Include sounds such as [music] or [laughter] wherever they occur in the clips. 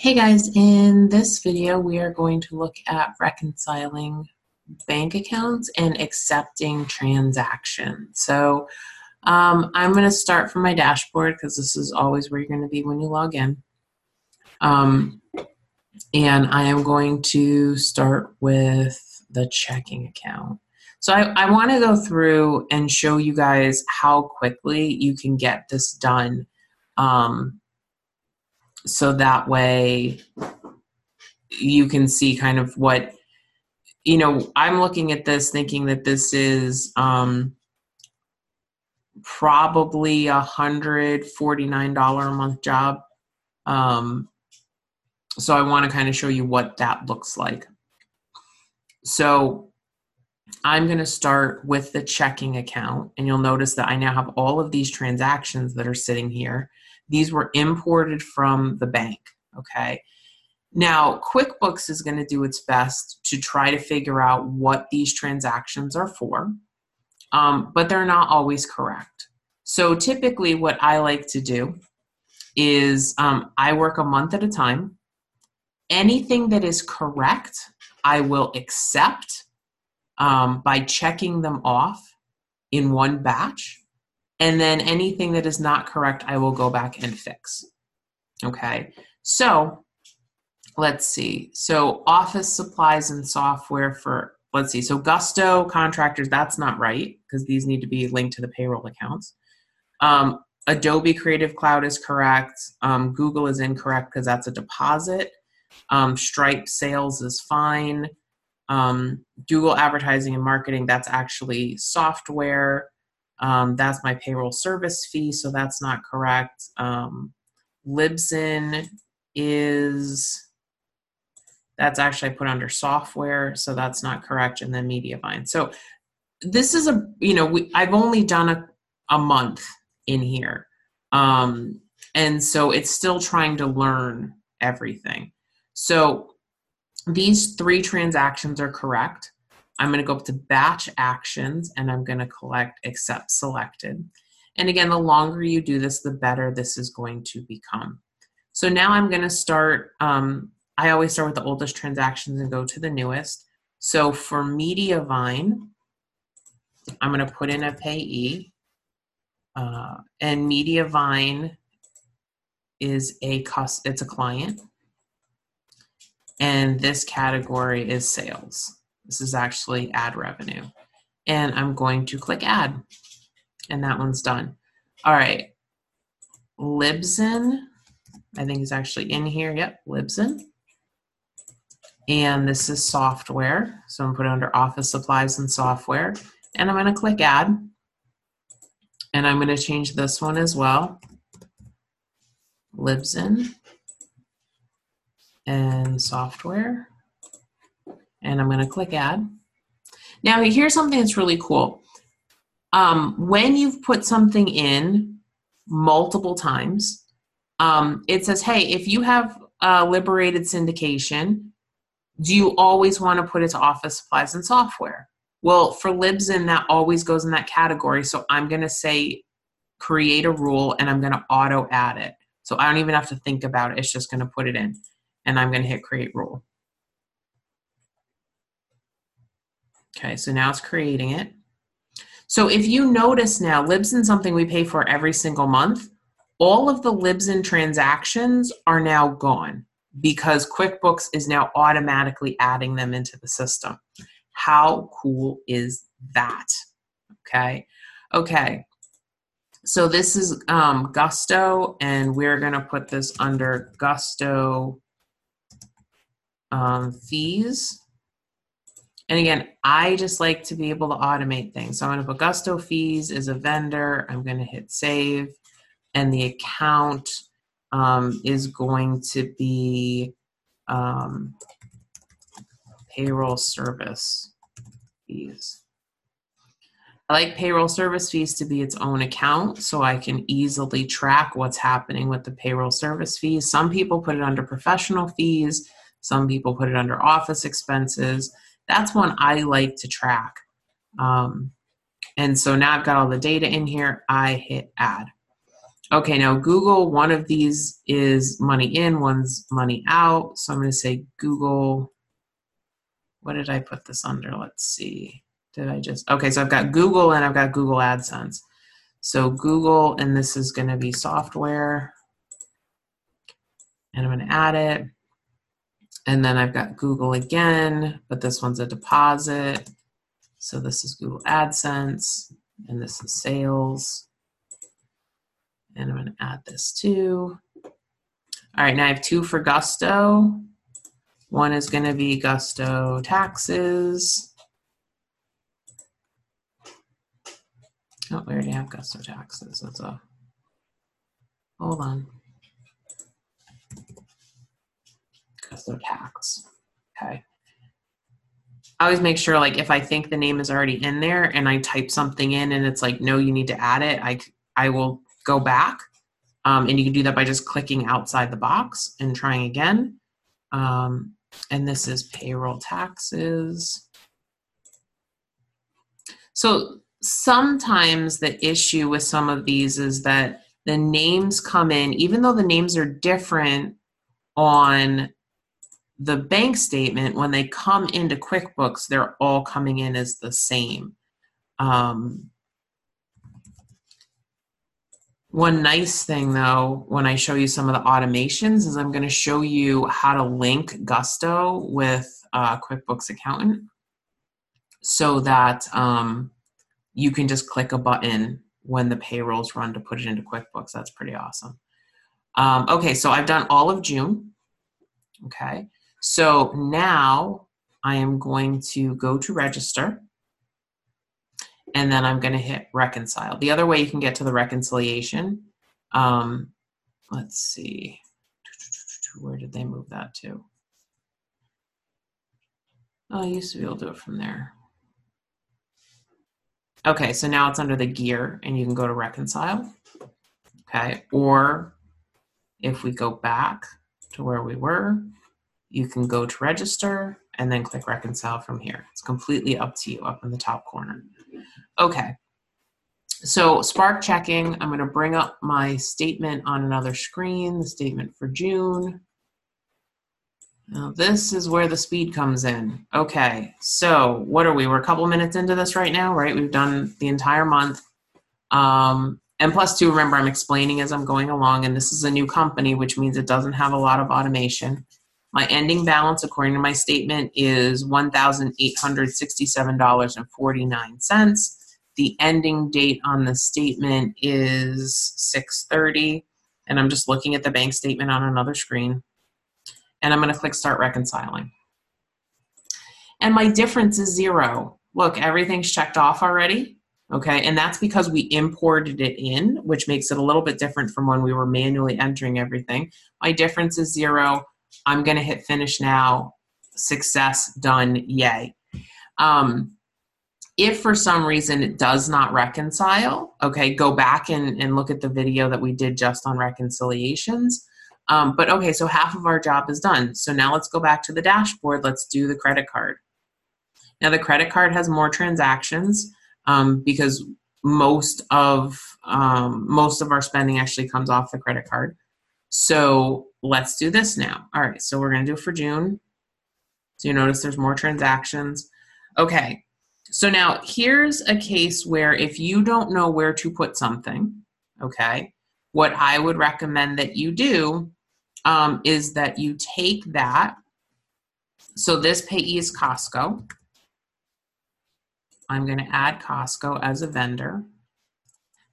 Hey guys, in this video we are going to look at reconciling bank accounts and accepting transactions. So um, I'm going to start from my dashboard because this is always where you're going to be when you log in. Um, and I am going to start with the checking account. So I, I want to go through and show you guys how quickly you can get this done um, so that way you can see kind of what you know i'm looking at this thinking that this is um probably a hundred forty nine dollar a month job. Um so i want to kind of show you what that looks like. So i'm going to start with the checking account and you'll notice that i now have all of these transactions that are sitting here these were imported from the bank, okay? Now, QuickBooks is going to do its best to try to figure out what these transactions are for, um, but they're not always correct. So, typically, what I like to do is um, I work a month at a time. Anything that is correct, I will accept um, by checking them off in one batch. And then anything that is not correct, I will go back and fix. Okay, so let's see. So office supplies and software for, let's see, so Gusto contractors, that's not right because these need to be linked to the payroll accounts. Um, Adobe Creative Cloud is correct. Um, Google is incorrect because that's a deposit. Um, Stripe sales is fine. Um, Google advertising and marketing, that's actually software. Um, that's my payroll service fee, so that's not correct. Um, Libsyn is that's actually I put under software, so that's not correct. And then Mediavine. So this is a you know we, I've only done a a month in here, um, and so it's still trying to learn everything. So these three transactions are correct. I'm going to go up to batch actions and I'm going to collect accept selected. And again, the longer you do this, the better this is going to become. So now I'm going to start, um, I always start with the oldest transactions and go to the newest. So for Mediavine, I'm going to put in a payee. Uh, and Mediavine is a cost, it's a client. And this category is sales. This is actually ad revenue. And I'm going to click add. And that one's done. All right. Libsyn, I think is actually in here. Yep, Libsyn. And this is software. So I'm putting under office supplies and software. And I'm going to click add. And I'm going to change this one as well. Libsyn and software and I'm going to click add. Now, here's something that's really cool. Um, when you've put something in multiple times, um, it says, hey, if you have a liberated syndication, do you always want to put it to office supplies and software? Well, for Libsyn, that always goes in that category. So I'm going to say create a rule and I'm going to auto add it. So I don't even have to think about it. It's just going to put it in. And I'm going to hit create rule. Okay, so now it's creating it. So if you notice now, Libsyn something we pay for every single month. All of the Libsyn transactions are now gone because QuickBooks is now automatically adding them into the system. How cool is that? Okay, okay. So this is um, Gusto, and we're going to put this under Gusto um, fees. And again, I just like to be able to automate things. So I'm going to put Gusto fees as a vendor. I'm going to hit save. And the account um, is going to be um, payroll service fees. I like payroll service fees to be its own account so I can easily track what's happening with the payroll service fees. Some people put it under professional fees, some people put it under office expenses that's one I like to track. Um, and so now I've got all the data in here. I hit add. Okay, now Google, one of these is money in, one's money out. So I'm going to say Google. What did I put this under? Let's see. Did I just, okay, so I've got Google and I've got Google AdSense. So Google, and this is going to be software. And I'm going to add it. And then I've got Google again, but this one's a deposit. So this is Google AdSense, and this is sales. And I'm going to add this too. All right, now I have two for Gusto. One is going to be Gusto taxes. Oh, we already have Gusto taxes. That's a, hold on. Gusto tax. Okay. I always make sure, like, if I think the name is already in there and I type something in and it's like, no, you need to add it, I, I will go back. Um, and you can do that by just clicking outside the box and trying again. Um, and this is payroll taxes. So sometimes the issue with some of these is that the names come in, even though the names are different on the bank statement, when they come into QuickBooks, they're all coming in as the same. Um, one nice thing though, when I show you some of the automations, is I'm going to show you how to link Gusto with uh, QuickBooks Accountant so that um, you can just click a button when the payrolls run to put it into QuickBooks. That's pretty awesome. Um, okay, so I've done all of June. Okay. So now I am going to go to register and then I'm going to hit reconcile. The other way you can get to the reconciliation, um, let's see, where did they move that to? Oh, I used to be able to do it from there. Okay, so now it's under the gear and you can go to reconcile. Okay, or if we go back to where we were, you can go to register and then click reconcile from here. It's completely up to you up in the top corner. Okay, so Spark checking, I'm going to bring up my statement on another screen, the statement for June. Now this is where the speed comes in. Okay, so what are we? We're a couple minutes into this right now, right? We've done the entire month. Um, and plus two, remember I'm explaining as I'm going along, and this is a new company, which means it doesn't have a lot of automation. My ending balance, according to my statement, is $1,867.49. The ending date on the statement is 6:30, and I'm just looking at the bank statement on another screen. And I'm going to click Start Reconciling. And my difference is zero. Look, everything's checked off already. Okay, and that's because we imported it in, which makes it a little bit different from when we were manually entering everything. My difference is zero. I'm going to hit finish now. Success, done, yay. Um, if for some reason it does not reconcile, okay, go back and, and look at the video that we did just on reconciliations. Um, but okay, so half of our job is done. So now let's go back to the dashboard. Let's do the credit card. Now the credit card has more transactions um, because most of um, most of our spending actually comes off the credit card. So let's do this now. All right, so we're going to do it for June. So you notice there's more transactions. Okay, so now here's a case where if you don't know where to put something, okay, what I would recommend that you do um, is that you take that. So this payee is Costco. I'm going to add Costco as a vendor.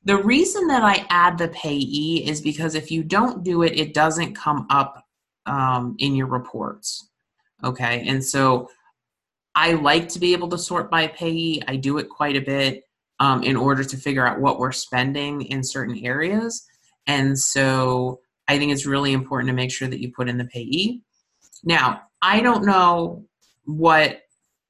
The reason that I add the payee is because if you don't do it, it doesn't come up um, in your reports. Okay, and so I like to be able to sort by payee. I do it quite a bit um, in order to figure out what we're spending in certain areas. And so I think it's really important to make sure that you put in the payee. Now, I don't know what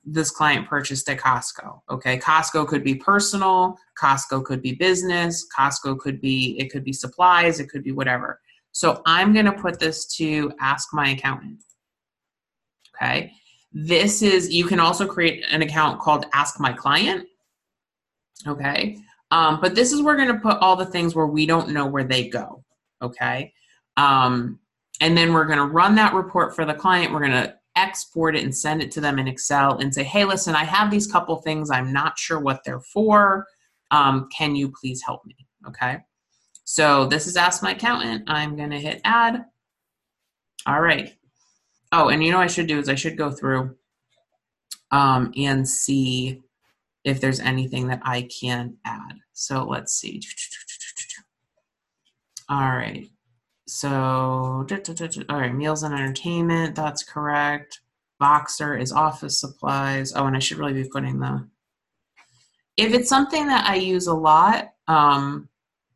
this client purchased at Costco. Okay, Costco could be personal, Costco could be business, Costco could be it could be supplies, it could be whatever. So I'm going to put this to ask my accountant. Okay. This is you can also create an account called ask my client. Okay. Um, but this is we're going to put all the things where we don't know where they go. Okay. Um, and then we're going to run that report for the client. We're going to export it and send it to them in Excel and say, hey, listen, I have these couple things. I'm not sure what they're for. Um, can you please help me? Okay. So this is Ask My Accountant. I'm going to hit add. All right. Oh, and you know what I should do is I should go through um, and see if there's anything that I can add. So let's see. All right. So, all right, meals and entertainment, that's correct. Voxer is office supplies. Oh, and I should really be putting the. If it's something that I use a lot, um,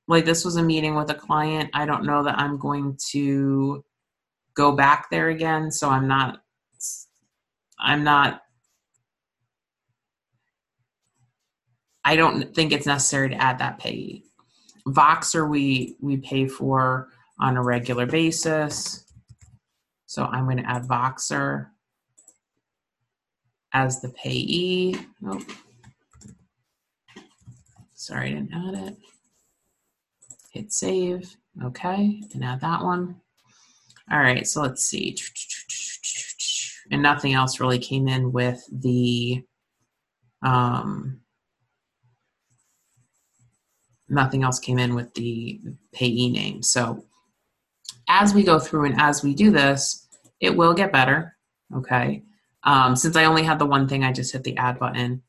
like this was a meeting with a client, I don't know that I'm going to go back there again. So I'm not, I'm not, I don't think it's necessary to add that pay. Voxer we we pay for on a regular basis. So I'm going to add Voxer as the payee. Sorry, I didn't add it. Hit save. Okay, and add that one. All right, so let's see. And nothing else really came in with the um, nothing else came in with the payee name. So as we go through and as we do this, it will get better. Okay. Um, since I only had the one thing, I just hit the add button.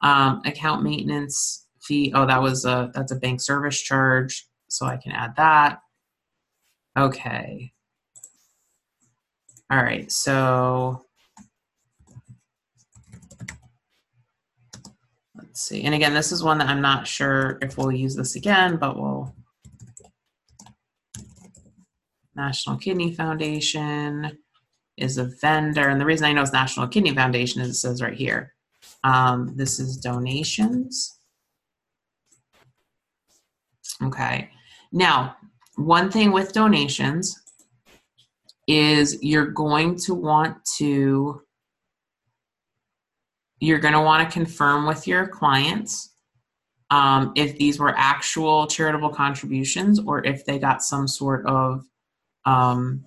Um, account maintenance fee. Oh, that was a that's a bank service charge, so I can add that. Okay. All right. So let's see. And again, this is one that I'm not sure if we'll use this again, but we'll National Kidney Foundation is a vendor. And the reason I know it's National Kidney Foundation is it says right here. Um, this is donations. Okay. Now, one thing with donations is you're going to want to you're going to want to confirm with your clients um, if these were actual charitable contributions or if they got some sort of um,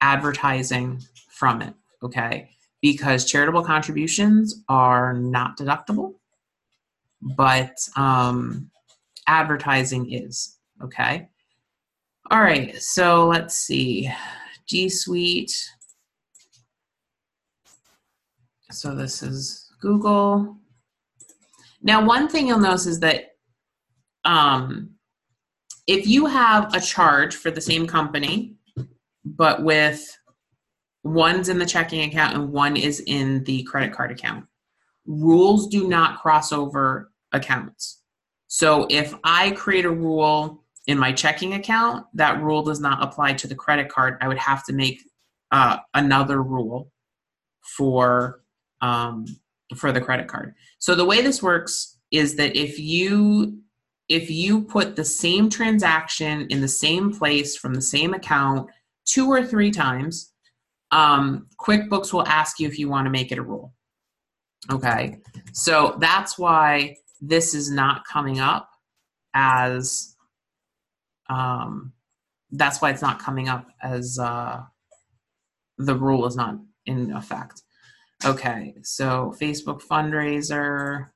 advertising from it, okay? Because charitable contributions are not deductible, but um, advertising is, okay? All right, so let's see. G Suite. So this is Google. Now, one thing you'll notice is that um, if you have a charge for the same company, but with one's in the checking account and one is in the credit card account, rules do not cross over accounts. So if I create a rule in my checking account, that rule does not apply to the credit card. I would have to make uh, another rule for um, for the credit card. So the way this works is that if you if you put the same transaction in the same place from the same account two or three times, um, QuickBooks will ask you if you want to make it a rule. Okay, so that's why this is not coming up as, um, that's why it's not coming up as uh, the rule is not in effect. Okay, so Facebook fundraiser.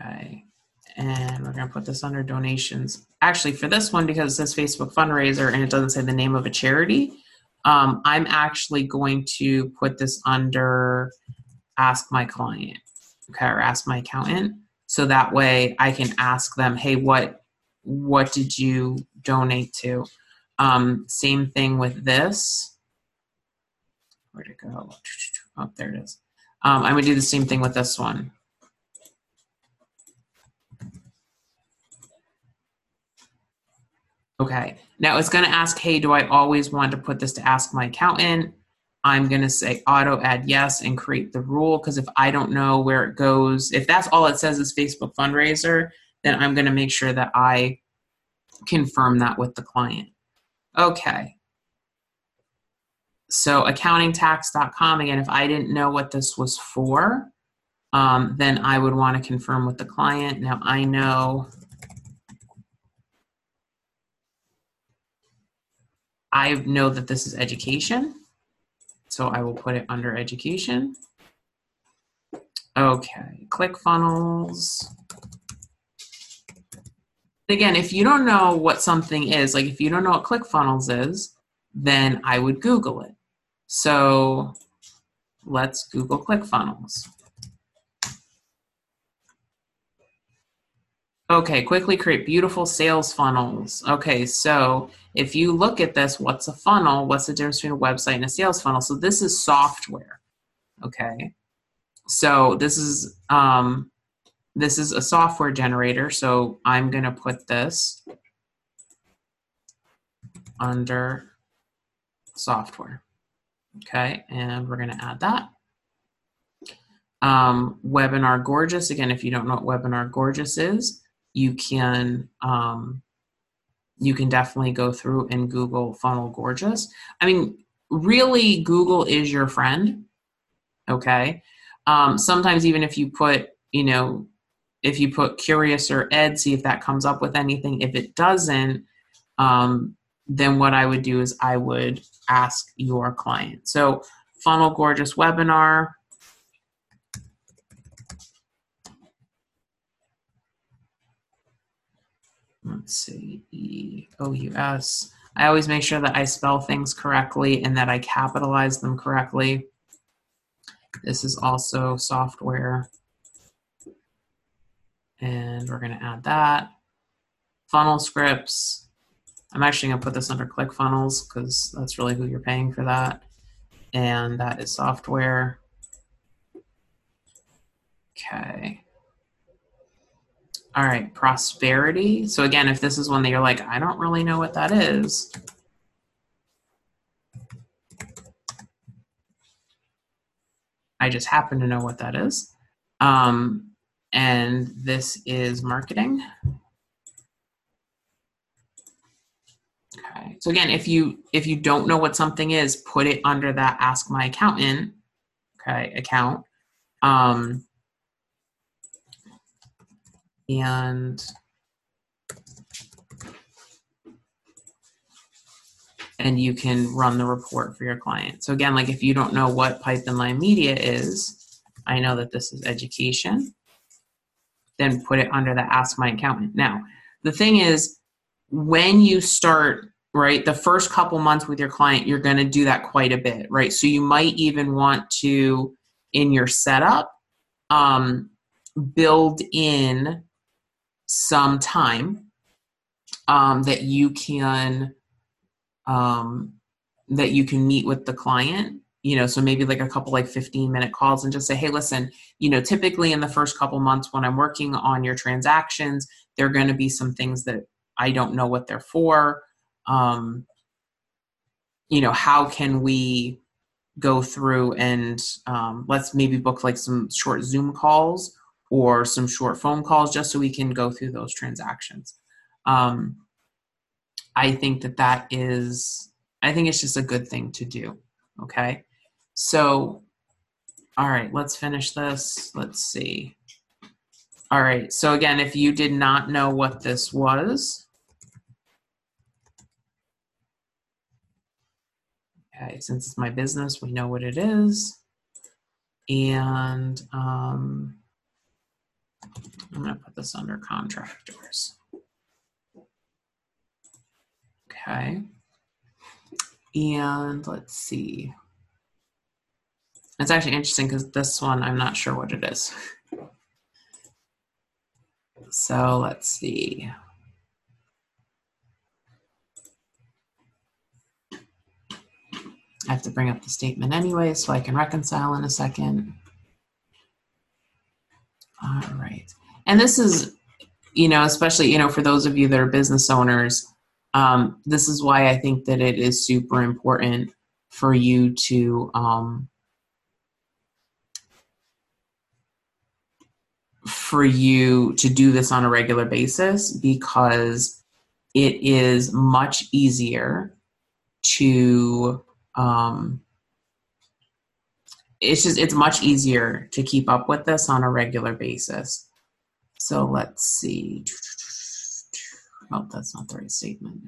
Okay. And we're going to put this under donations. Actually, for this one, because it says Facebook fundraiser and it doesn't say the name of a charity, um, I'm actually going to put this under ask my client, okay, or ask my accountant. So that way I can ask them, hey, what what did you donate to? Um, same thing with this. Where'd it go? Oh, there it is. Um, I'm gonna do the same thing with this one. Okay, now it's gonna ask, hey, do I always want to put this to ask my accountant? I'm gonna say auto add yes and create the rule because if I don't know where it goes, if that's all it says is Facebook fundraiser, then I'm gonna make sure that I confirm that with the client. Okay. so accountingtax.com again if i didn't know what this was for um, then i would want to confirm with the client now i know i know that this is education so i will put it under education. Okay clickfunnels again if you don't know what something is like if you don't know what clickfunnels is then i would google it. So let's Google ClickFunnels. Okay, quickly create beautiful sales funnels. Okay, so if you look at this, what's a funnel? What's the difference between a website and a sales funnel? So this is software. Okay, so this is um, this is a software generator. So I'm going to put this under software. Okay, and we're going to add that. Um, Webinar Gorgeous, again, if you don't know what Webinar Gorgeous is, you can um, you can definitely go through and Google Funnel Gorgeous. I mean, really, Google is your friend. Okay. Um, sometimes even if you put, you know, if you put curious or ed, see if that comes up with anything. If it doesn't, um, then what I would do is I would ask your client. So, Funnel Gorgeous webinar. Let's see, E O U S. I always make sure that I spell things correctly and that I capitalize them correctly. This is also software. And we're going to add that. Funnel scripts. I'm actually going to put this under ClickFunnels because that's really who you're paying for that. And that is software. Okay. All right, prosperity. So again, if this is one that you're like, I don't really know what that is. I just happen to know what that is. Um, and this is marketing. Okay. So again, if you if you don't know what something is, put it under that ask my accountant okay account. Um, and and you can run the report for your client. So again, like if you don't know what Python Line Media is, I know that this is education, then put it under the ask my accountant. Now, the thing is, when you start right the first couple months with your client you're going to do that quite a bit right so you might even want to in your setup um, build in some time um, that you can um, that you can meet with the client you know so maybe like a couple like 15 minute calls and just say hey listen you know typically in the first couple months when i'm working on your transactions there are going to be some things that i don't know what they're for. Um, you know how can we go through and um, let's maybe book like some short zoom calls or some short phone calls just so we can go through those transactions. Um, i think that that is i think it's just a good thing to do okay? So all right let's finish this. Let's see. All right so again if you did not know what this was Okay, since it's my business, we know what it is. And um, I'm to put this under contractors. Okay. And let's see. It's actually interesting because this one, I'm not sure what it is. So let's see. I have to bring up the statement anyway so I can reconcile in a second. All right. And this is, you know, especially, you know, for those of you that are business owners, um, this is why I think that it is super important for you to um, for you to do this on a regular basis because it is much easier to um, it's just it's much easier to keep up with this on a regular basis. So let's see. Oh, that's not the right statement.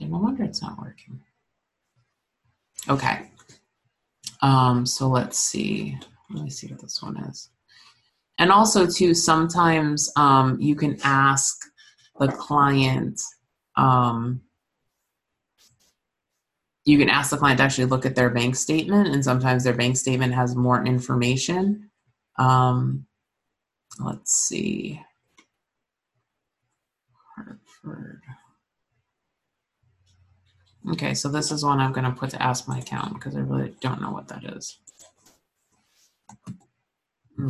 No wonder it's not working. Okay. Um, so let's see. Let me see what this one is. And also, too, sometimes um, you can ask the client. Um, you can ask the client to actually look at their bank statement, and sometimes their bank statement has more information. Um, let's see. Hartford. Okay, so this is one I'm going to put to ask my account because I really don't know what that is.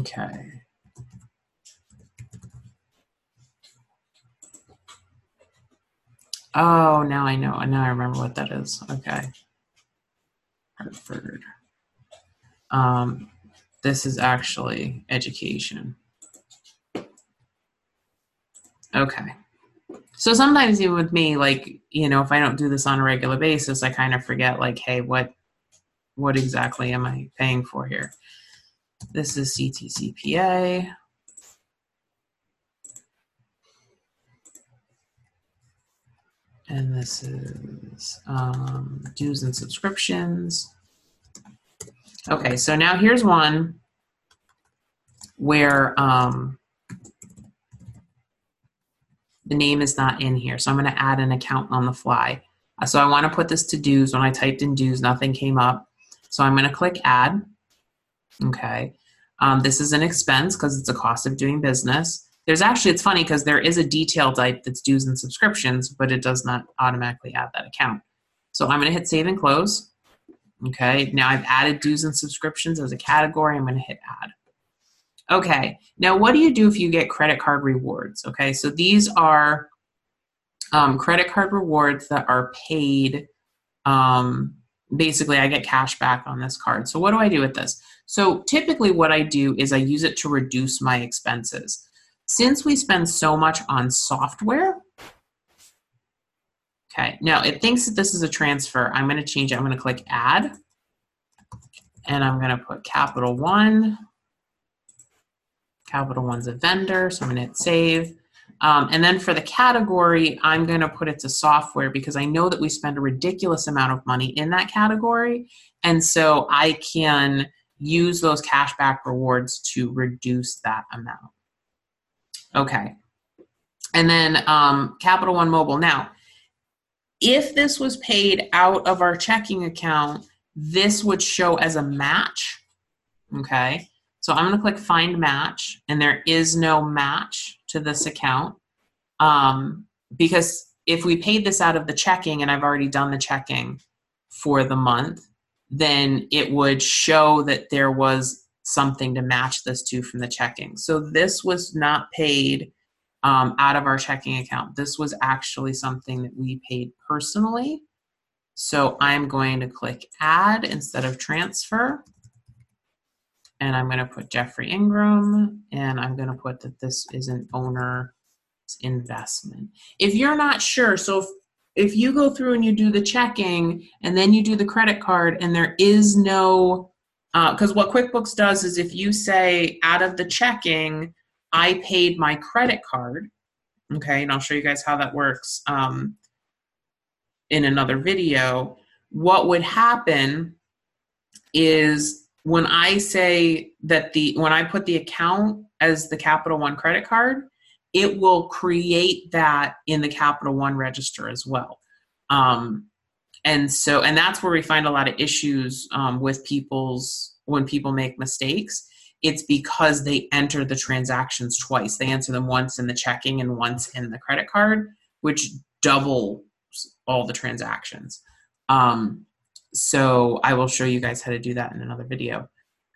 Okay. Oh, now I know. And now I remember what that is. Okay. Hartford. Um, this is actually education. Okay. So sometimes even with me, like, you know, if I don't do this on a regular basis, I kind of forget like, hey, what what exactly am I paying for here? This is CTCPA. And this is um, dues and subscriptions. Okay, so now here's one where um, the name is not in here. So I'm going to add an account on the fly. So I want to put this to dues. When I typed in dues, nothing came up. So I'm going to click add. Okay. Um, this is an expense because it's a cost of doing business. There's actually, it's funny because there is a detail type that's dues and subscriptions, but it does not automatically add that account. So I'm going to hit save and close. Okay. Now I've added dues and subscriptions as a category. I'm going to hit add. Okay, now what do you do if you get credit card rewards? Okay, so these are um, credit card rewards that are paid. Um, basically, I get cash back on this card. So, what do I do with this? So, typically, what I do is I use it to reduce my expenses. Since we spend so much on software, okay, now it thinks that this is a transfer. I'm going to change it. I'm going to click add, and I'm going to put Capital One Capital One's a vendor, so I'm going to hit save. Um, and then for the category, I'm going to put it to software because I know that we spend a ridiculous amount of money in that category. And so I can use those cashback rewards to reduce that amount. Okay. And then um, Capital One Mobile. Now, if this was paid out of our checking account, this would show as a match. Okay. So I'm going to click find match, and there is no match to this account um, because if we paid this out of the checking and I've already done the checking for the month, then it would show that there was something to match this to from the checking. So this was not paid um, out of our checking account. This was actually something that we paid personally. So I'm going to click add instead of transfer and I'm going to put Jeffrey Ingram, and I'm going to put that this is an owner's investment. If you're not sure, so if, if you go through and you do the checking and then you do the credit card and there is no, because uh, what QuickBooks does is if you say out of the checking, I paid my credit card, okay, and I'll show you guys how that works um, in another video. What would happen is when I say that the when I put the account as the Capital One credit card, it will create that in the Capital One register as well. Um, and so, and that's where we find a lot of issues um, with people's when people make mistakes. It's because they enter the transactions twice. They answer them once in the checking and once in the credit card, which double all the transactions. Um, so I will show you guys how to do that in another video.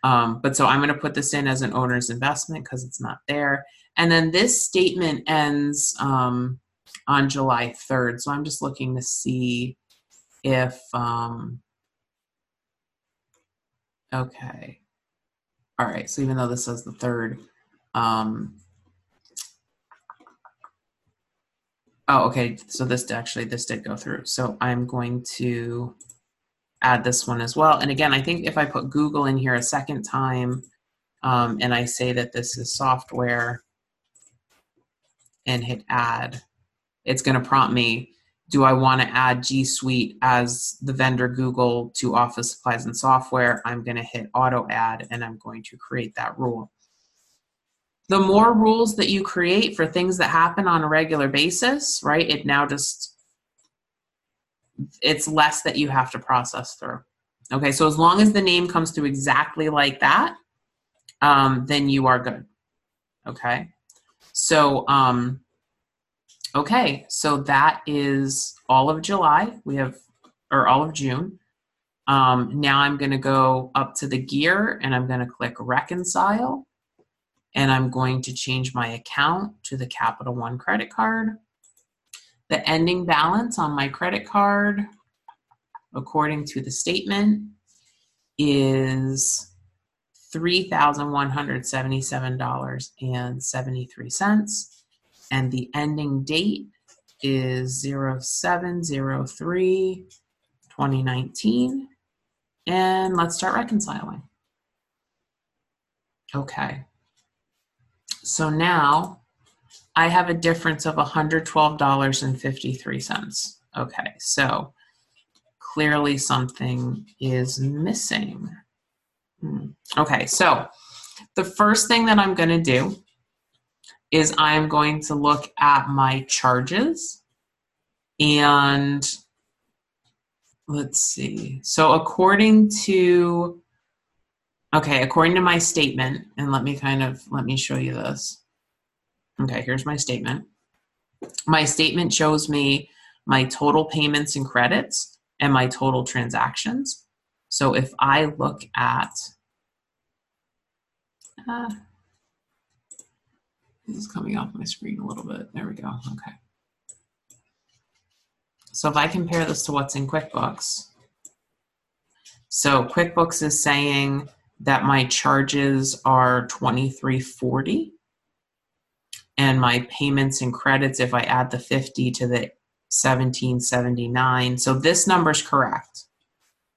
Um, but so I'm going to put this in as an owner's investment because it's not there. And then this statement ends um, on July 3rd. So I'm just looking to see if, um, okay. All right. So even though this says the 3rd, um, Oh, okay. So this actually, this did go through. So I'm going to add this one as well. And again, I think if I put Google in here a second time um, and I say that this is software and hit add, it's going to prompt me, do I want to add G Suite as the vendor Google to Office Supplies and Software? I'm going to hit auto add and I'm going to create that rule. The more rules that you create for things that happen on a regular basis, right, it now just, it's less that you have to process through. Okay, so as long as the name comes through exactly like that, um, then you are good. Okay, so um, Okay, so that is all of July. We have, or all of June. Um, now I'm going to go up to the gear and I'm going to click reconcile. And I'm going to change my account to the Capital One credit card. The ending balance on my credit card, according to the statement, is $3,177.73 and the ending date is 0703 2019 and let's start reconciling. Okay. So now I have a difference of $112.53 okay. So clearly something is missing. Hmm. okay. So the first thing that I'm going to do is I'm going to look at my charges and let's see. So according to okay, according to my statement, and let me kind of let me show you this. Okay, here's my statement. My statement shows me my total payments and credits and my total transactions. So if I look at uh, this is coming off my screen a little bit. There we go. Okay. So if I compare this to what's in QuickBooks, so QuickBooks is saying that my charges are 2340 and my payments and credits if I add the 50 to the 1779. So this number is correct,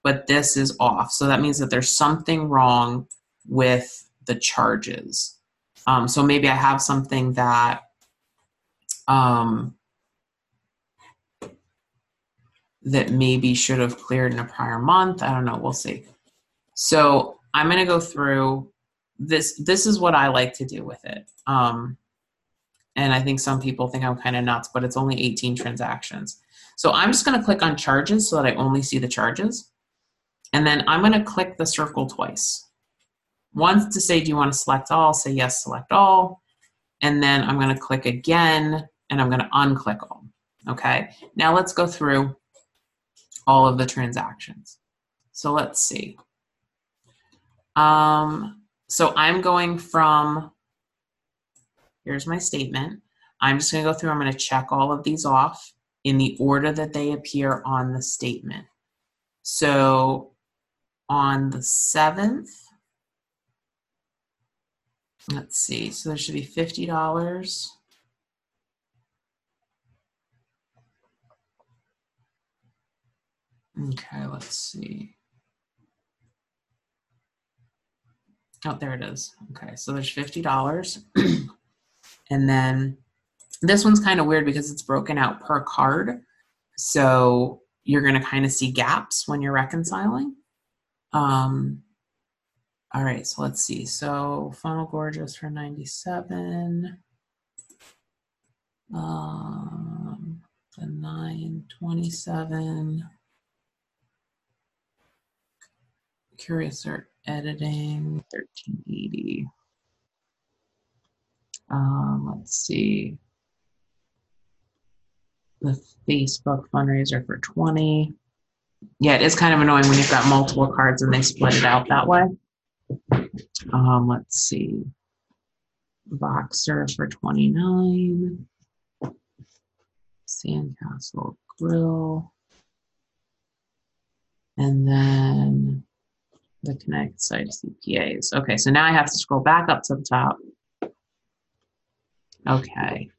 but this is off. So that means that there's something wrong with the charges. Um, so maybe I have something that um, that maybe should have cleared in a prior month. I don't know. We'll see. So I'm going to go through this. This is what I like to do with it. Um, and I think some people think I'm kind of nuts, but it's only 18 transactions. So I'm just going to click on charges so that I only see the charges. And then I'm going to click the circle twice. Once to say, do you want to select all? Say yes, select all. And then I'm going to click again and I'm going to unclick all. Okay. Now let's go through all of the transactions. So let's see. Um, so I'm going from, here's my statement. I'm just going to go through, I'm going to check all of these off in the order that they appear on the statement. So on the 7th, Let's see. So there should be fifty dollars. Okay, let's see. Oh, there it is. Okay, so there's fifty dollars, [clears throat] and then this one's kind of weird because it's broken out per card. So you're going to kind of see gaps when you're reconciling. Um, all right, so let's see. So Funnel Gorgeous for 97. Um, the 927. Curious Art Editing, 1380. Um, let's see. The Facebook fundraiser for 20. Yeah, it is kind of annoying when you've got multiple cards and they split it out that way. Um, let's see. Voxer for 29. Sandcastle Grill. And then the Connect Site CPAs. Okay, so now I have to scroll back up to the top. Okay,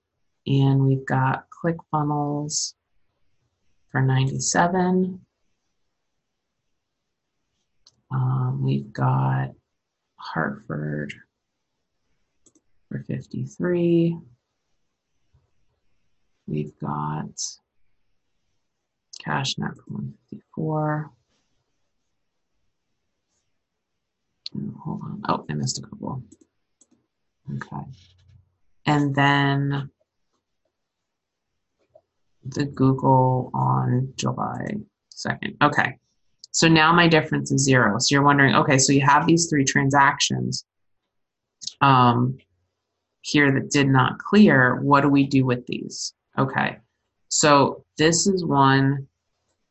and we've got ClickFunnels for 97. Um, we've got Hartford for 53. We've got CashNet for 154. hold on. Oh, I missed a couple. Okay. And then the Google on July 2nd. Okay. So now my difference is zero. So you're wondering, okay, so you have these three transactions um, here that did not clear. What do we do with these? Okay. So this is one.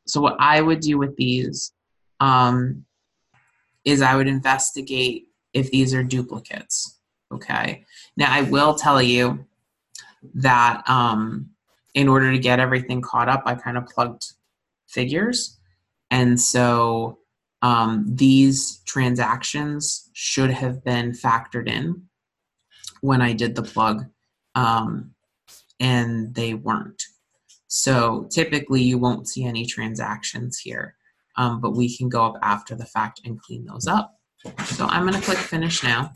So what I would do with these um, is I would investigate if these are duplicates. Okay. Now I will tell you that um, in order to get everything caught up, I kind of plugged figures. And so um, these transactions should have been factored in when I did the plug, um, and they weren't. So typically, you won't see any transactions here um, but we can go up after the fact and clean those up. So I'm going to click finish now.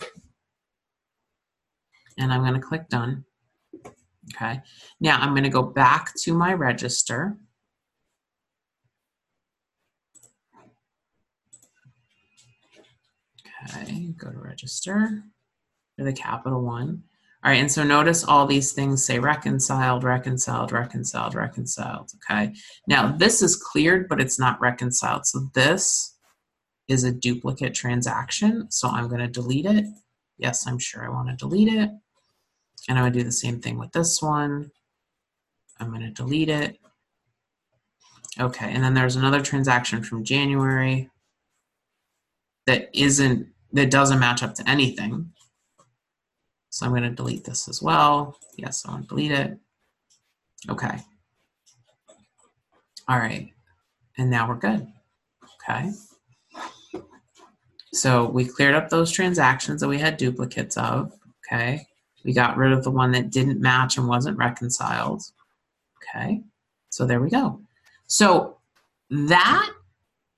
And I'm going to click done. Okay. Now I'm going to go back to my register. Okay, go to register for the capital one. All right, and so notice all these things say reconciled, reconciled, reconciled, reconciled, okay? Now, this is cleared, but it's not reconciled. So this is a duplicate transaction, so I'm gonna delete it. Yes, I'm sure I wanna delete it. And I'm gonna do the same thing with this one. I'm gonna delete it. Okay, and then there's another transaction from January that isn't, that doesn't match up to anything. So I'm going to delete this as well. Yes, I want to delete it. Okay. All right. And now we're good. Okay. So we cleared up those transactions that we had duplicates of. Okay. We got rid of the one that didn't match and wasn't reconciled. Okay. So there we go. So that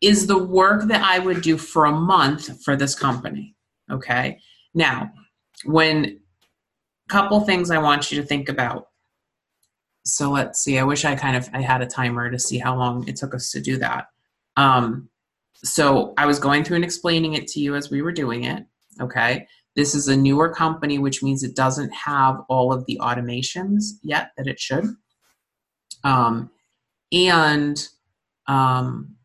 is the work that I would do for a month for this company. Okay. Now, when couple things I want you to think about. So let's see. I wish I kind of I had a timer to see how long it took us to do that. Um, so I was going through and explaining it to you as we were doing it. Okay. This is a newer company, which means it doesn't have all of the automations yet that it should. Um, and um,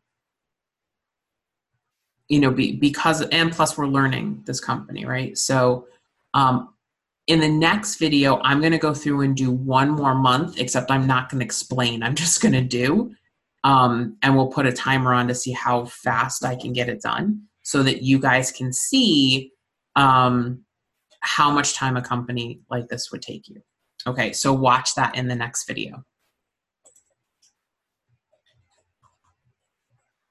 you know, be, because and plus we're learning this company, right? So um, in the next video, I'm going to go through and do one more month, except I'm not going to explain. I'm [laughs] just going to do. Um, and we'll put a timer on to see how fast I can get it done so that you guys can see um, how much time a company like this would take you. Okay, so watch that in the next video.